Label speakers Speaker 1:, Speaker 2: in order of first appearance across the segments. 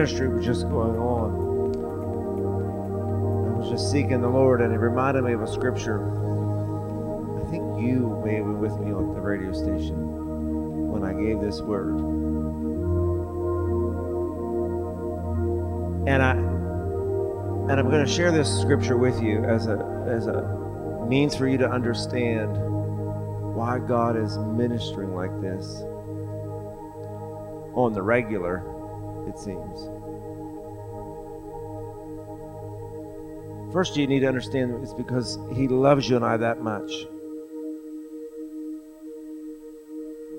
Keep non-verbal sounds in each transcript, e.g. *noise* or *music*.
Speaker 1: ministry was just going on. I was just seeking the Lord, and it reminded me of a scripture. I think you may have been with me on the radio station when I gave this word. And I and I'm going to share this scripture with you as a as a means for you to understand why God is ministering like this on the regular, it seems. First, you need to understand it's because He loves you and I that much.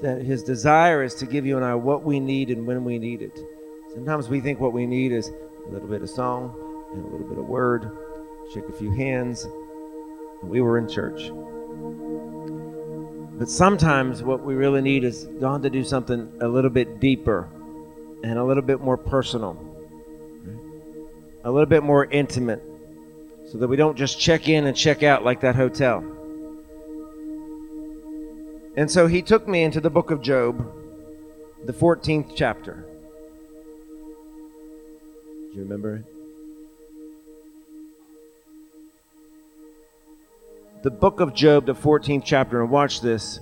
Speaker 1: That His desire is to give you and I what we need and when we need it. Sometimes we think what we need is a little bit of song and a little bit of word, shake a few hands, and we were in church. But sometimes what we really need is God to do something a little bit deeper and a little bit more personal, a little bit more intimate, so that we don't just check in and check out like that hotel. And so he took me into the book of Job, the 14th chapter. Do you remember it? the book of Job, the 14th chapter, and watch this.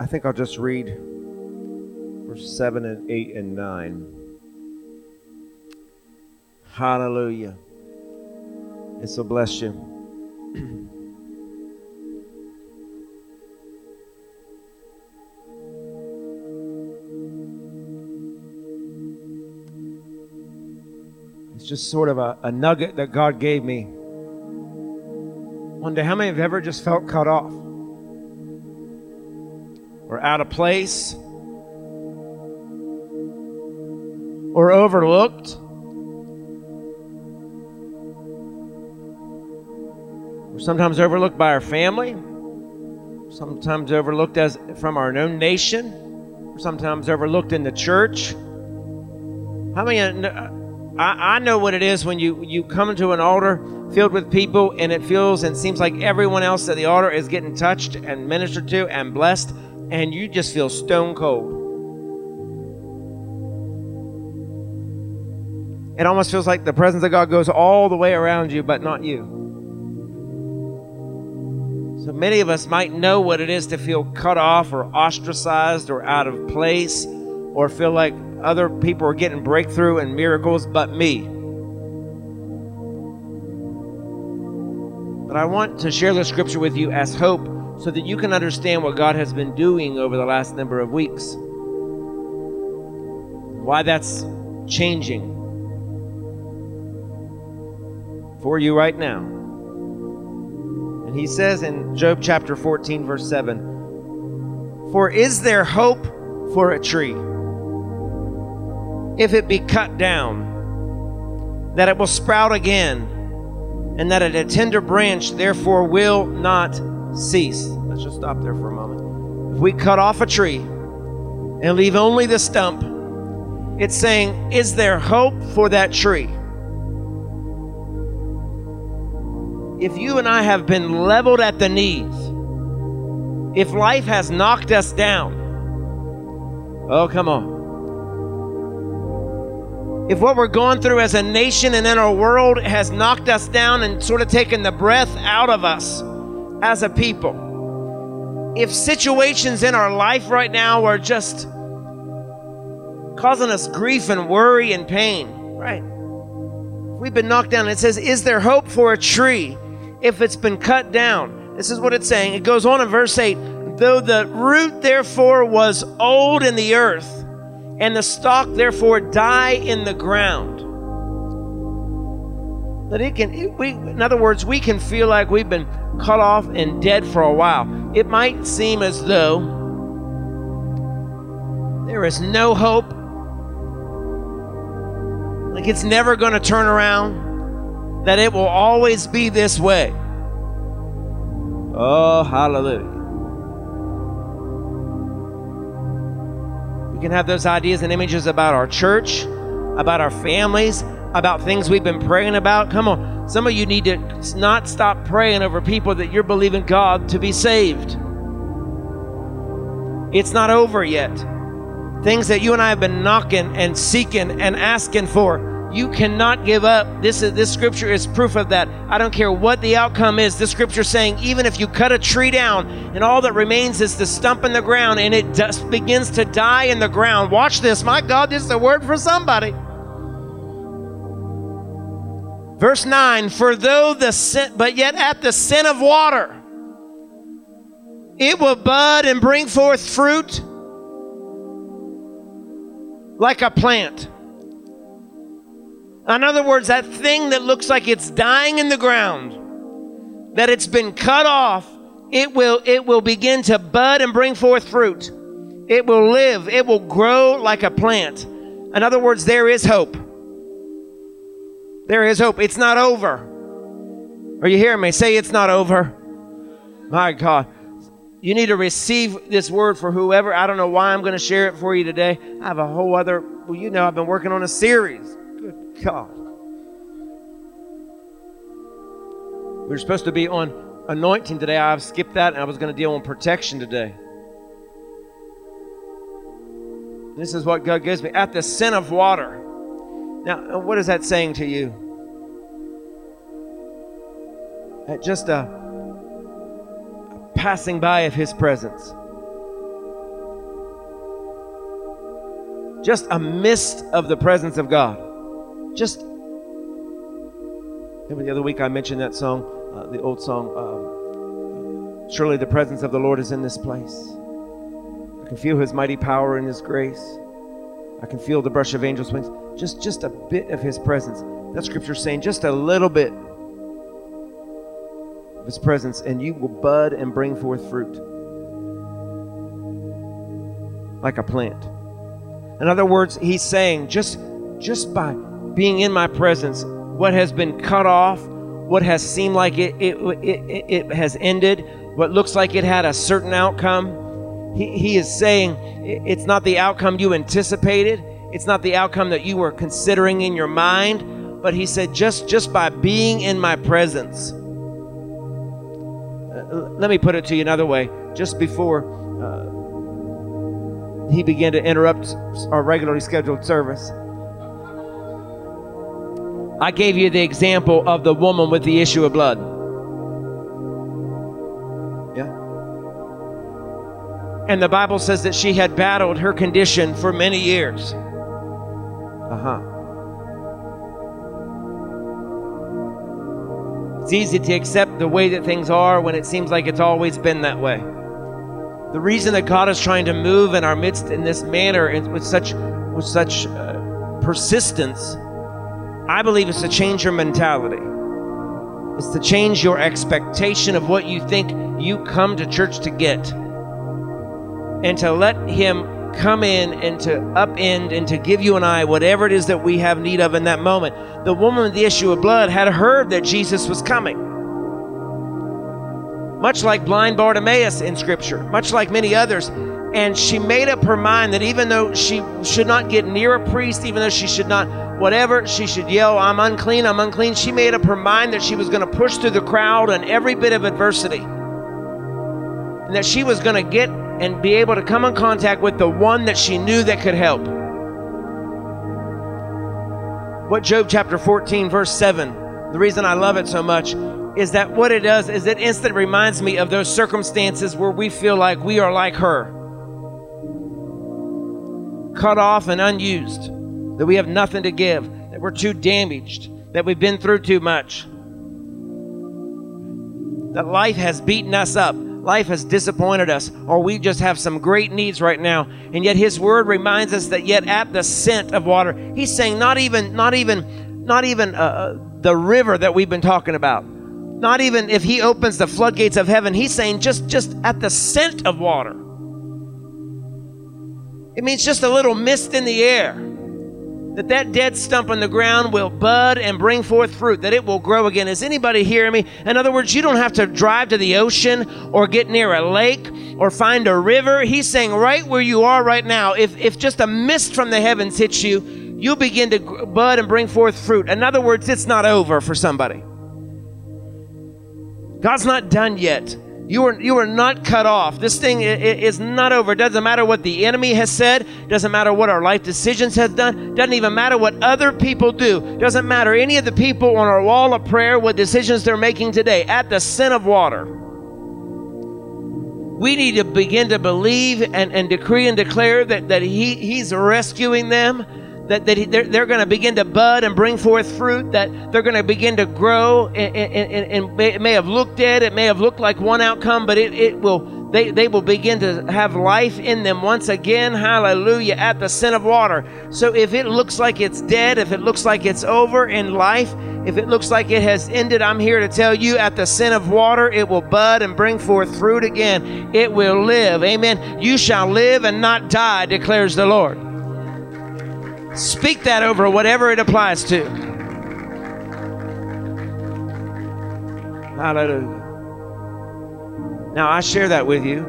Speaker 1: I think I'll just read verse 7 and 8 and 9. Hallelujah. And so bless you. It's just sort of a, a nugget that God gave me. Wonder how many have ever just felt cut off or out of place or overlooked? We're sometimes overlooked by our family, sometimes overlooked as from our own nation, sometimes overlooked in the church. How many uh, I, I know what it is when you, you come to an altar filled with people and it feels and seems like everyone else at the altar is getting touched and ministered to and blessed, and you just feel stone cold. It almost feels like the presence of God goes all the way around you, but not you. So many of us might know what it is to feel cut off or ostracized or out of place or feel like other people are getting breakthrough and miracles but me. But I want to share the scripture with you as hope so that you can understand what God has been doing over the last number of weeks. Why that's changing for you right now. And he says in Job chapter 14, verse 7 For is there hope for a tree? if it be cut down, that it will sprout again, and that a tender branch therefore will not cease. Let's just stop there for a moment. If we cut off a tree and leave only the stump, it's saying, Is there hope for that tree? If you and I have been leveled at the knees, if life has knocked us down, oh, come on if what we're going through as a nation and in our world has knocked us down and sort of taken the breath out of us as a people, if situations in our life right now are just causing us grief and worry and pain, right? We've been knocked down. It says, Is there hope for a tree if it's been cut down? This is what it's saying. It goes on in verse 8 Though the root therefore was old in the earth, and the stalk therefore die in the ground. That it can, it, we, in other words, we can feel like we've been cut off and dead for a while. It might seem as though there is no hope, like it's never going to turn around, that it will always be this way. Oh, hallelujah. We can have those ideas and images about our church, about our families, about things we've been praying about. Come on. Some of you need to not stop praying over people that you're believing God to be saved. It's not over yet. things that you and I have been knocking and seeking and asking for. You cannot give up. This is this scripture is proof of that. I don't care what the outcome is. This scripture saying even if you cut a tree down and all that remains is the stump in the ground and it just begins to die in the ground. Watch this. My God, this is a word for somebody. Verse 9, for though the sin, but yet at the sin of water, it will bud and bring forth fruit like a plant. In other words, that thing that looks like it's dying in the ground, that it's been cut off, it will, it will begin to bud and bring forth fruit. It will live, it will grow like a plant. In other words, there is hope. There is hope. It's not over. Are you hearing me? Say it's not over. My God. You need to receive this word for whoever. I don't know why I'm going to share it for you today. I have a whole other, well, you know, I've been working on a series. Good God. We are supposed to be on anointing today. I've skipped that and I was going to deal on protection today. This is what God gives me at the sin of water. Now, what is that saying to you? At just a passing by of His presence. Just a mist of the presence of God. Just. Remember the other week I mentioned that song, uh, the old song, um, Surely the presence of the Lord is in this place. I can feel His mighty power and His grace. I can feel the brush of angels' wings. Just, just a bit of His presence. That scripture saying just a little bit of His presence, and you will bud and bring forth fruit like a plant. In other words, He's saying, just, just by being in my presence, what has been cut off, what has seemed like it, it, it, it has ended, what looks like it had a certain outcome, he, he is saying it's not the outcome you anticipated. It's not the outcome that you were considering in your mind, but he said just just by being in my presence, let me put it to you another way. Just before uh, he began to interrupt our regularly scheduled service, I gave you the example of the woman with the issue of blood. Yeah. And the Bible says that she had battled her condition for many years. Uh huh. It's easy to accept the way that things are when it seems like it's always been that way. The reason that God is trying to move in our midst in this manner and with such with such uh, persistence, I believe, is to change your mentality. It's to change your expectation of what you think you come to church to get, and to let Him come in and to upend and to give you and I whatever it is that we have need of in that moment. The woman with the issue of blood had heard that Jesus was coming. Much like blind Bartimaeus in Scripture, much like many others. And she made up her mind that even though she should not get near a priest, even though she should not, whatever, she should yell, I'm unclean, I'm unclean. She made up her mind that she was going to push through the crowd and every bit of adversity. And that she was going to get and be able to come in contact with the one that she knew that could help. What Job chapter 14, verse 7, the reason I love it so much is that what it does is it instantly reminds me of those circumstances where we feel like we are like her cut off and unused, that we have nothing to give, that we're too damaged, that we've been through too much, that life has beaten us up life has disappointed us, or we just have some great needs right now. And yet his word reminds us that yet at the scent of water, he's saying not even, not even, not even uh, uh, the river that we've been talking about. Not even if he opens the floodgates of heaven, he's saying just just at the scent of water. It means just a little mist in the air that that dead stump on the ground will bud and bring forth fruit, that it will grow again. Is anybody hearing me? In other words, you don't have to drive to the ocean or get near a lake or find a river. He's saying right where you are right now, if, if just a mist from the heavens hits you, you'll begin to bud and bring forth fruit. In other words, it's not over for somebody. God's not done yet. You are, you are not cut off. This thing is not over. It doesn't matter what the enemy has said. Doesn't matter what our life decisions have done. Doesn't even matter what other people do. Doesn't matter any of the people on our wall of prayer, what decisions they're making today at the sin of water. We need to begin to believe and, and decree and declare that, that he, He's rescuing them that, that they're, they're going to begin to bud and bring forth fruit, that they're going to begin to grow. And, and, and, it may have looked dead, it may have looked like one outcome, but it, it will, they, they will begin to have life in them once again. Hallelujah, at the sin of water. So if it looks like it's dead, if it looks like it's over in life, if it looks like it has ended, I'm here to tell you at the sin of water, it will bud and bring forth fruit again. It will live. Amen. You shall live and not die, declares the Lord. Speak that over whatever it applies to. Hallelujah. Now, I share that with you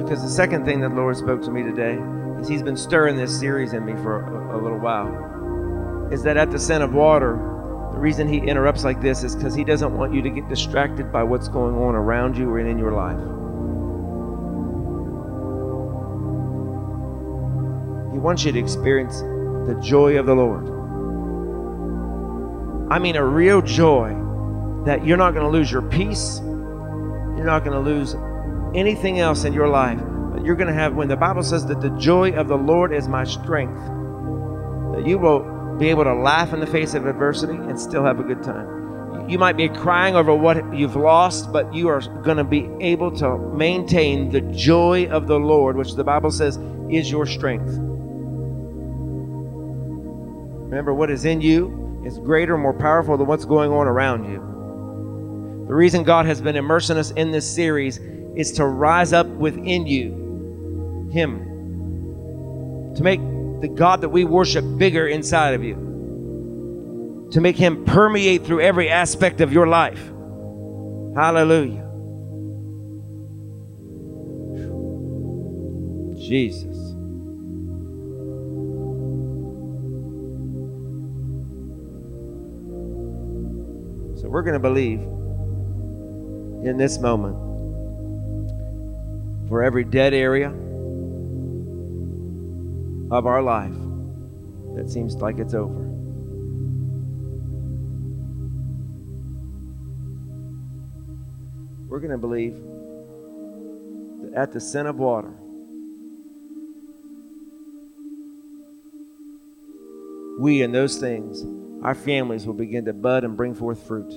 Speaker 1: because the second thing that the Lord spoke to me today is He's been stirring this series in me for a, a little while. Is that at the scent of water, the reason He interrupts like this is because He doesn't want you to get distracted by what's going on around you or in your life. He wants you to experience the joy of the Lord. I mean, a real joy that you're not going to lose your peace. You're not going to lose anything else in your life. But you're going to have, when the Bible says that the joy of the Lord is my strength, that you will be able to laugh in the face of adversity and still have a good time. You might be crying over what you've lost, but you are going to be able to maintain the joy of the Lord, which the Bible says is your strength. Remember, what is in you is greater, more powerful than what's going on around you. The reason God has been immersing us in this series is to rise up within you, Him, to make the God that we worship bigger inside of you, to make Him permeate through every aspect of your life. Hallelujah. Jesus. So we're going to believe in this moment for every dead area of our life that seems like it's over. We're going to believe that at the scent of water, we and those things our families will begin to bud and bring forth fruit.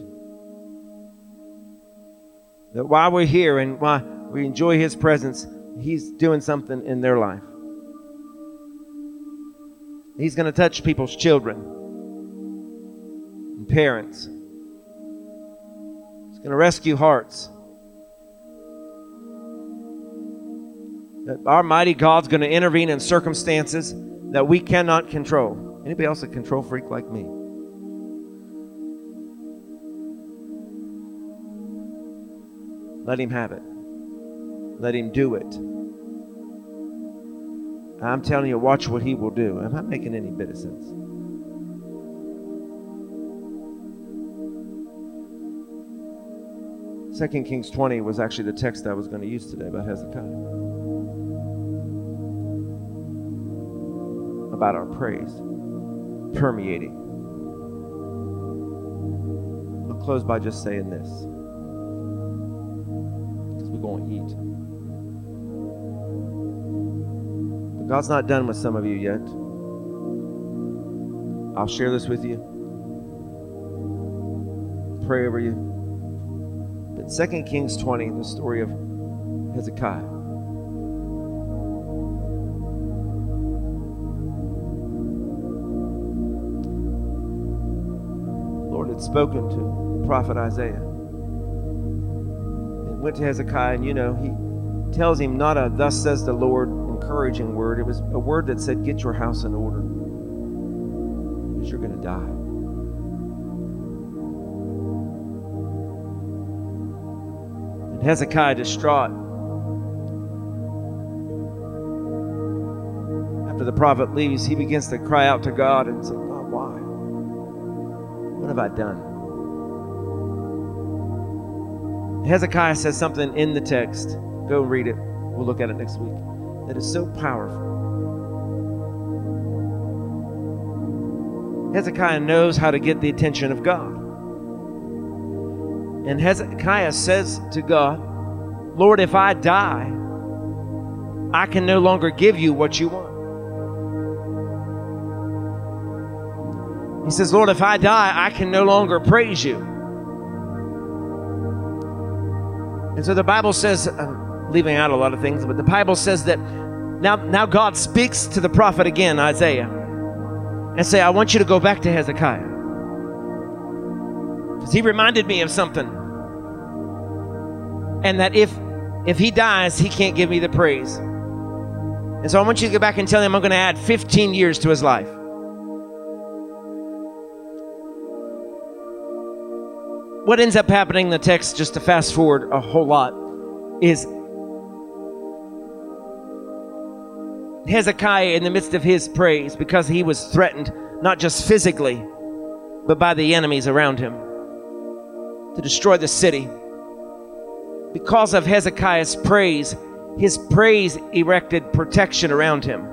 Speaker 1: That while we're here and while we enjoy His presence, He's doing something in their life. He's going to touch people's children and parents. He's going to rescue hearts. That our mighty God's going to intervene in circumstances that we cannot control. Anybody else a control freak like me? Let Him have it. Let Him do it. I'm telling you, watch what He will do. Am I making any bit of sense? Second Kings 20 was actually the text I was going to use today about Hezekiah. About our praise permeating. I'll close by just saying this to eat. But God's not done with some of you yet. I'll share this with you. Pray over you. But 2 Kings 20, the story of Hezekiah. Lord had spoken to prophet Isaiah went to Hezekiah, and you know, he tells him not a thus says the Lord encouraging word. It was a word that said, Get your house in order. Because you're going to die. And Hezekiah, distraught, after the prophet leaves, he begins to cry out to God and say, God, why? What have I done? Hezekiah says something in the text. Go read it. We'll look at it next week. That is so powerful. Hezekiah knows how to get the attention of God. And Hezekiah says to God, Lord, if I die, I can no longer give you what you want. He says, Lord, if I die, I can no longer praise you. And so the Bible says, I'm leaving out a lot of things, but the Bible says that now, now God speaks to the prophet again, Isaiah, and say, I want you to go back to Hezekiah. Because he reminded me of something. And that if if he dies, he can't give me the praise. And so I want you to go back and tell him I'm going to add 15 years to his life. What ends up happening in the text, just to fast forward a whole lot, is Hezekiah, in the midst of his praise, because he was threatened not just physically, but by the enemies around him to destroy the city. Because of Hezekiah's praise, his praise erected protection around him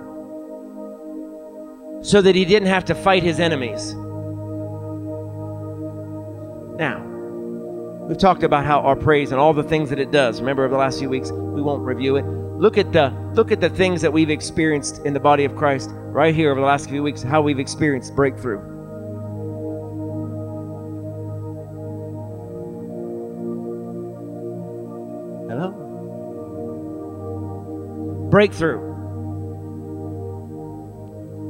Speaker 1: so that he didn't have to fight his enemies. Now, we've talked about how our praise and all the things that it does. Remember over the last few weeks, we won't review it. Look at the look at the things that we've experienced in the body of Christ right here over the last few weeks, how we've experienced breakthrough. Hello? Breakthrough.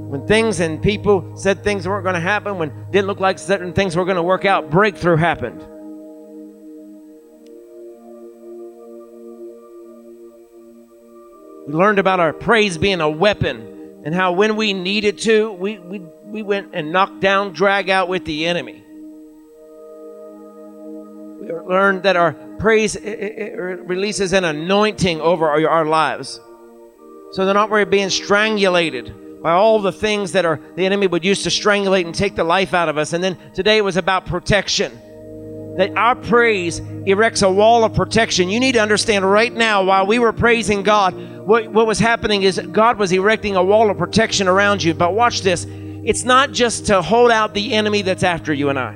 Speaker 1: When things and people said things weren't going to happen, when didn't look like certain things were going to work out, breakthrough happened. We learned about our praise being a weapon and how when we needed to, we, we, we went and knocked down, drag out with the enemy. We learned that our praise releases an anointing over our, our lives. So they're not really being strangulated by all the things that are the enemy would use to strangulate and take the life out of us. And then today it was about protection that our praise erects a wall of protection. You need to understand right now, while we were praising God, what, what was happening is God was erecting a wall of protection around you. But watch this it's not just to hold out the enemy that's after you and I.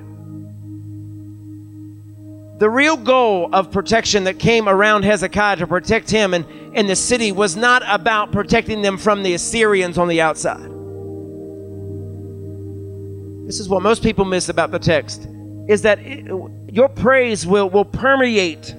Speaker 1: The real goal of protection that came around Hezekiah to protect him and, and the city was not about protecting them from the Assyrians on the outside. This is what most people miss about the text is that it, your praise will, will permeate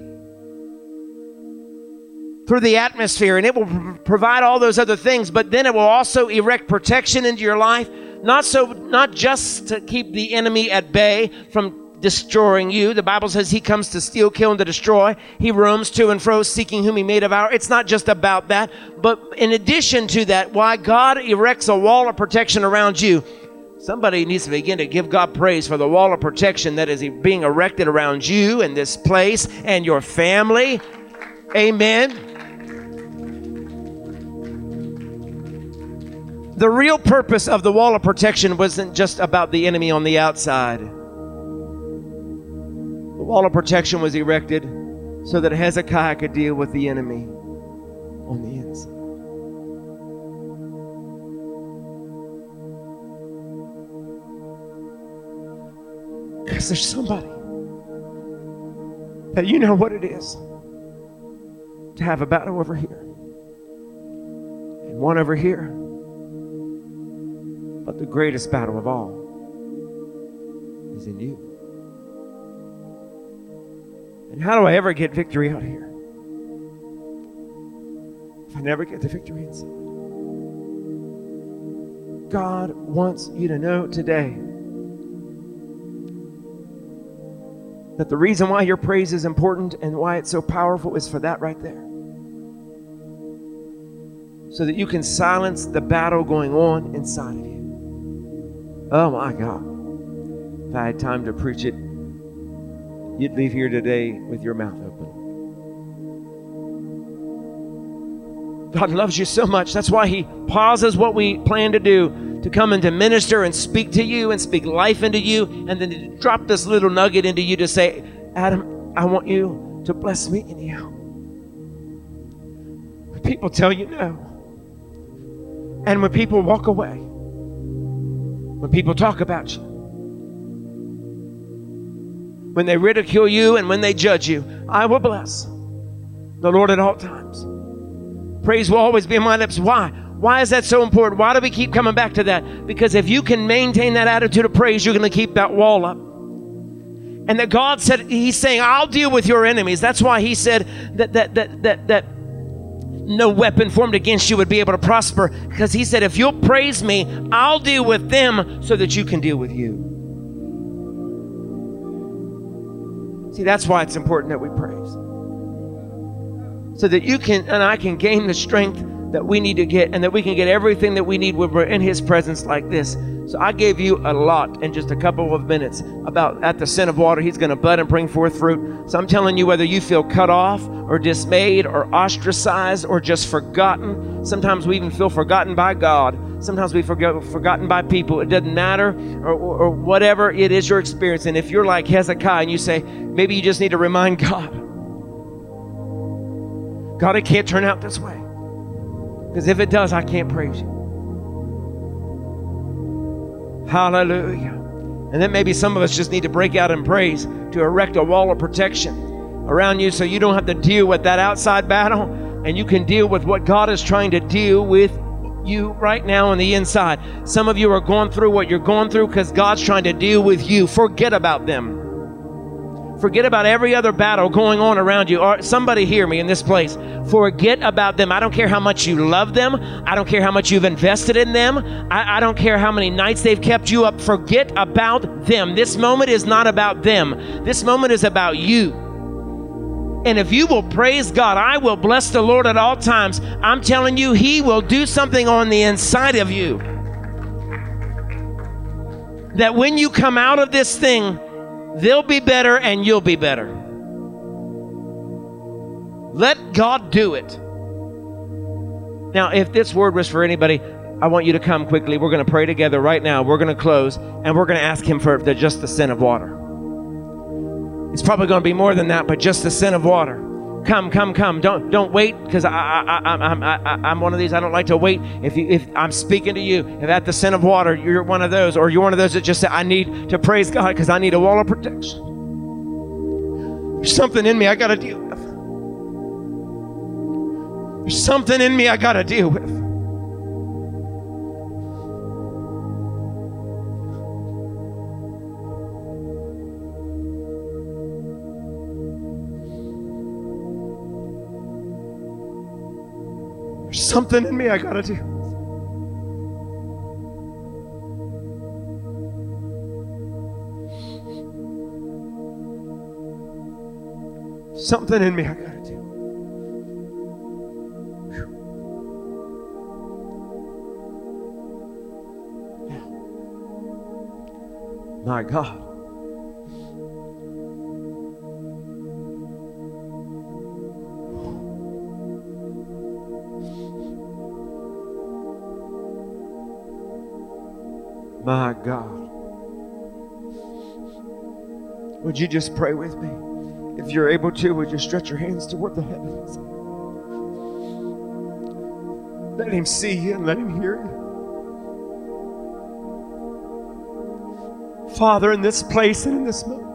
Speaker 1: through the atmosphere and it will provide all those other things but then it will also erect protection into your life not so not just to keep the enemy at bay from destroying you the bible says he comes to steal kill and to destroy he roams to and fro seeking whom he may devour it's not just about that but in addition to that why god erects a wall of protection around you Somebody needs to begin to give God praise for the wall of protection that is being erected around you and this place and your family. Amen. The real purpose of the wall of protection wasn't just about the enemy on the outside. The wall of protection was erected so that Hezekiah could deal with the enemy on the inside. Because there's somebody that you know what it is to have a battle over here and one over here. But the greatest battle of all is in you. And how do I ever get victory out here? If I never get the victory inside. God wants you to know today that the reason why your praise is important and why it's so powerful is for that right there. So that you can silence the battle going on inside of you. Oh my God. If I had time to preach it, you'd leave here today with your mouth open. God loves you so much. That's why He pauses what we plan to do to come and to minister and speak to you and speak life into you, and then to drop this little nugget into you to say, Adam, I want you to bless me anyhow. When people tell you no, and when people walk away, when people talk about you, when they ridicule you and when they judge you, I will bless the Lord at all times. Praise will always be in my lips. Why? Why is that so important? Why do we keep coming back to that? Because if you can maintain that attitude of praise, you're going to keep that wall up. And that God said, He's saying, I'll deal with your enemies. That's why He said that that that that that no weapon formed against you would be able to prosper. Because He said, if you'll praise me, I'll deal with them so that you can deal with you. See, that's why it's important that we praise. So that you can and I can gain the strength that we need to get and that we can get everything that we need when we're in his presence like this. So I gave you a lot in just a couple of minutes about at the scent of water, he's going to bud and bring forth fruit. So I'm telling you, whether you feel cut off or dismayed or ostracized or just forgotten, sometimes we even feel forgotten by God. Sometimes we forget forgotten by people. It doesn't matter, or, or, or whatever it is your experience. And if you're like Hezekiah and you say, maybe you just need to remind *laughs* God, God, it can't turn out this way. Because if it does, I can't praise you. Hallelujah. And then maybe some of us just need to break out in praise to erect a wall of protection around you so you don't have to deal with that outside battle and you can deal with what God is trying to deal with you right now on the inside. Some of you are going through what you're going through because God's trying to deal with you. Forget about them. Forget about every other battle going on around you. Or somebody hear me in this place. Forget about them. I don't care how much you love them. I don't care how much you've invested in them. I, I don't care how many nights they've kept you up. Forget about them. This moment is not about them. This moment is about you. And if you will praise God, I will bless the Lord at all times. I'm telling you, He will do something on the inside of you. That when you come out of this thing, They'll be better and you'll be better. Let God do it. Now, if this word was for anybody, I want you to come quickly. We're going to pray together right now. We're going to close and we're going to ask Him for just the scent of water. It's probably going to be more than that, but just the scent of water. Come, come, come. Don't don't wait because I, I, I, I'm, I, I'm one of these. I don't like to wait. If, you, if I'm speaking to you, if at the scent of water, you're one of those, or you're one of those that just say, I need to praise God because I need a wall of protection. There's something in me I got to deal with. There's something in me I got to deal with. There's something in me I gotta do. Something in me I gotta do. My God. My God. Would you just pray with me? If you're able to, would you stretch your hands toward the heavens? Let him see you and let him hear you. Father, in this place and in this moment.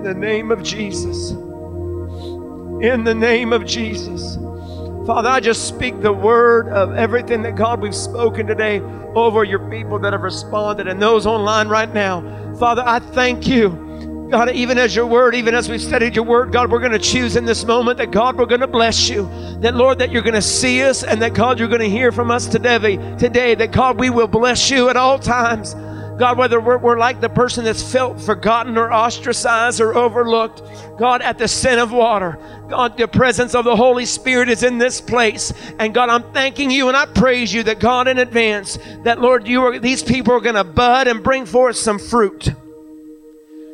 Speaker 1: In the name of Jesus. In the name of Jesus. Father, I just speak the word of everything that God we've spoken today over your people that have responded and those online right now. Father, I thank you. God, even as your word, even as we've studied your word, God, we're going to choose in this moment that God, we're going to bless you. That Lord, that you're going to see us and that God, you're going to hear from us today, today. That God, we will bless you at all times. God, whether we're, we're, like the person that's felt forgotten or ostracized or overlooked, God, at the scent of water, God, the presence of the Holy Spirit is in this place. And God, I'm thanking you and I praise you that God in advance, that Lord, you are these people are going to bud and bring forth some fruit.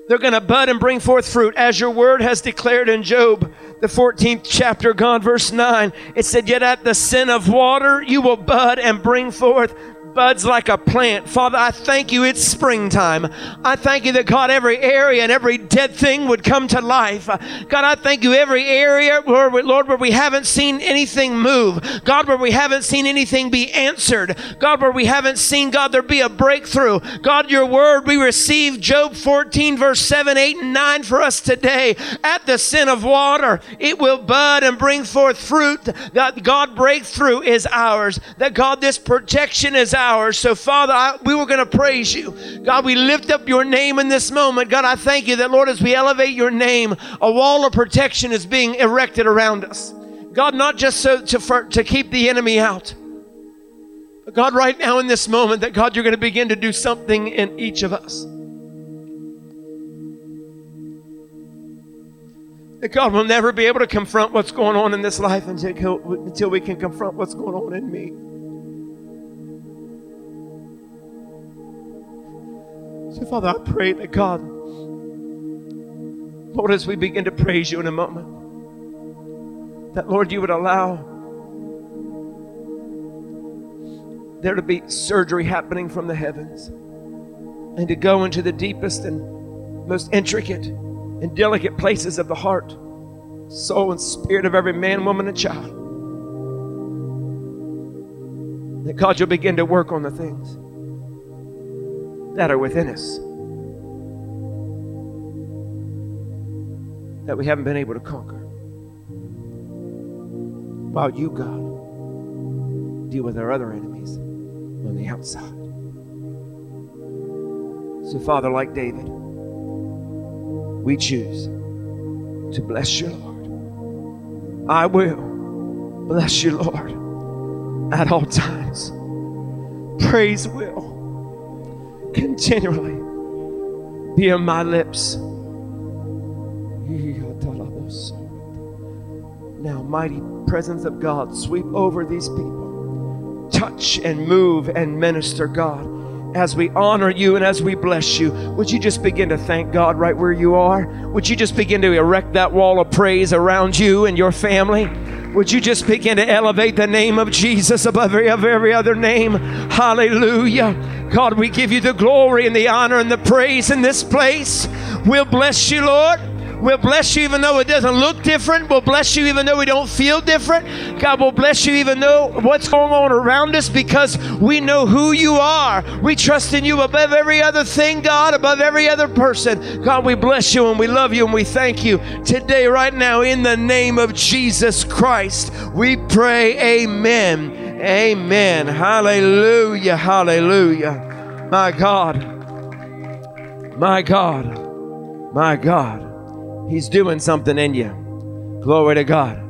Speaker 1: They're going to bud and bring forth fruit, as your word has declared in Job, the 14th chapter, God, verse 9. It said, Yet at the sin of water you will bud and bring forth buds like a plant. Father, I thank you it's springtime. I thank you that God, every area and every dead thing would come to life. God, I thank you every area, where, Lord, where we haven't seen anything move. God, where we haven't seen anything be answered. God, where we haven't seen, God, there be a breakthrough. God, your word, we receive Job 14, verse 7, 8, and 9 for us today. At the sin of water, it will bud and bring forth fruit. That God breakthrough is ours. That God, this protection is ours So, Father, I, we were going to praise you. God, we lift up your name in this moment. God, I thank you that, Lord, as we elevate your name, a wall of protection is being erected around us. God, not just so to, for, to keep the enemy out. But God, right now in this moment, that God, you're going to begin to do something in each of us. That God will never be able to confront what's going on in this life until, until we can confront what's going on in me. So, Father, I pray that God, Lord, as we begin to praise you in a moment, that, Lord, you would allow there to be surgery happening from the heavens and to go into the deepest and most intricate and delicate places of the heart, soul, and spirit of every man, woman, and child. That God, you'll begin to work on the things that are within us that we haven't been able to conquer. While you, God, deal with our other enemies on the outside. So, Father, like David, we choose to bless you, Lord. I will bless you, Lord, at all times. Praise will *laughs* continually be on my lips. Now, mighty presence of God, sweep over these people. Touch and move and minister, God. As we honor you and as we bless you, would you just begin to thank God right where you are? Would you just begin to erect that wall of praise around you and your family? Would you just begin to elevate the name of Jesus above every, every other name? Hallelujah. God, we give you the glory and the honor and the praise in this place. We'll bless you, Lord. We'll bless you even though it doesn't look different. We'll bless you even though we don't feel different. God will bless you even though what's going on around us because we know who you are. We trust in you above every other thing, God, above every other person. God, we bless you and we love you and we thank you today, right now, in the name of Jesus Christ. We pray, Amen. Amen. Hallelujah. Hallelujah. My God. My God. My God. He's doing something in you. Glory to God.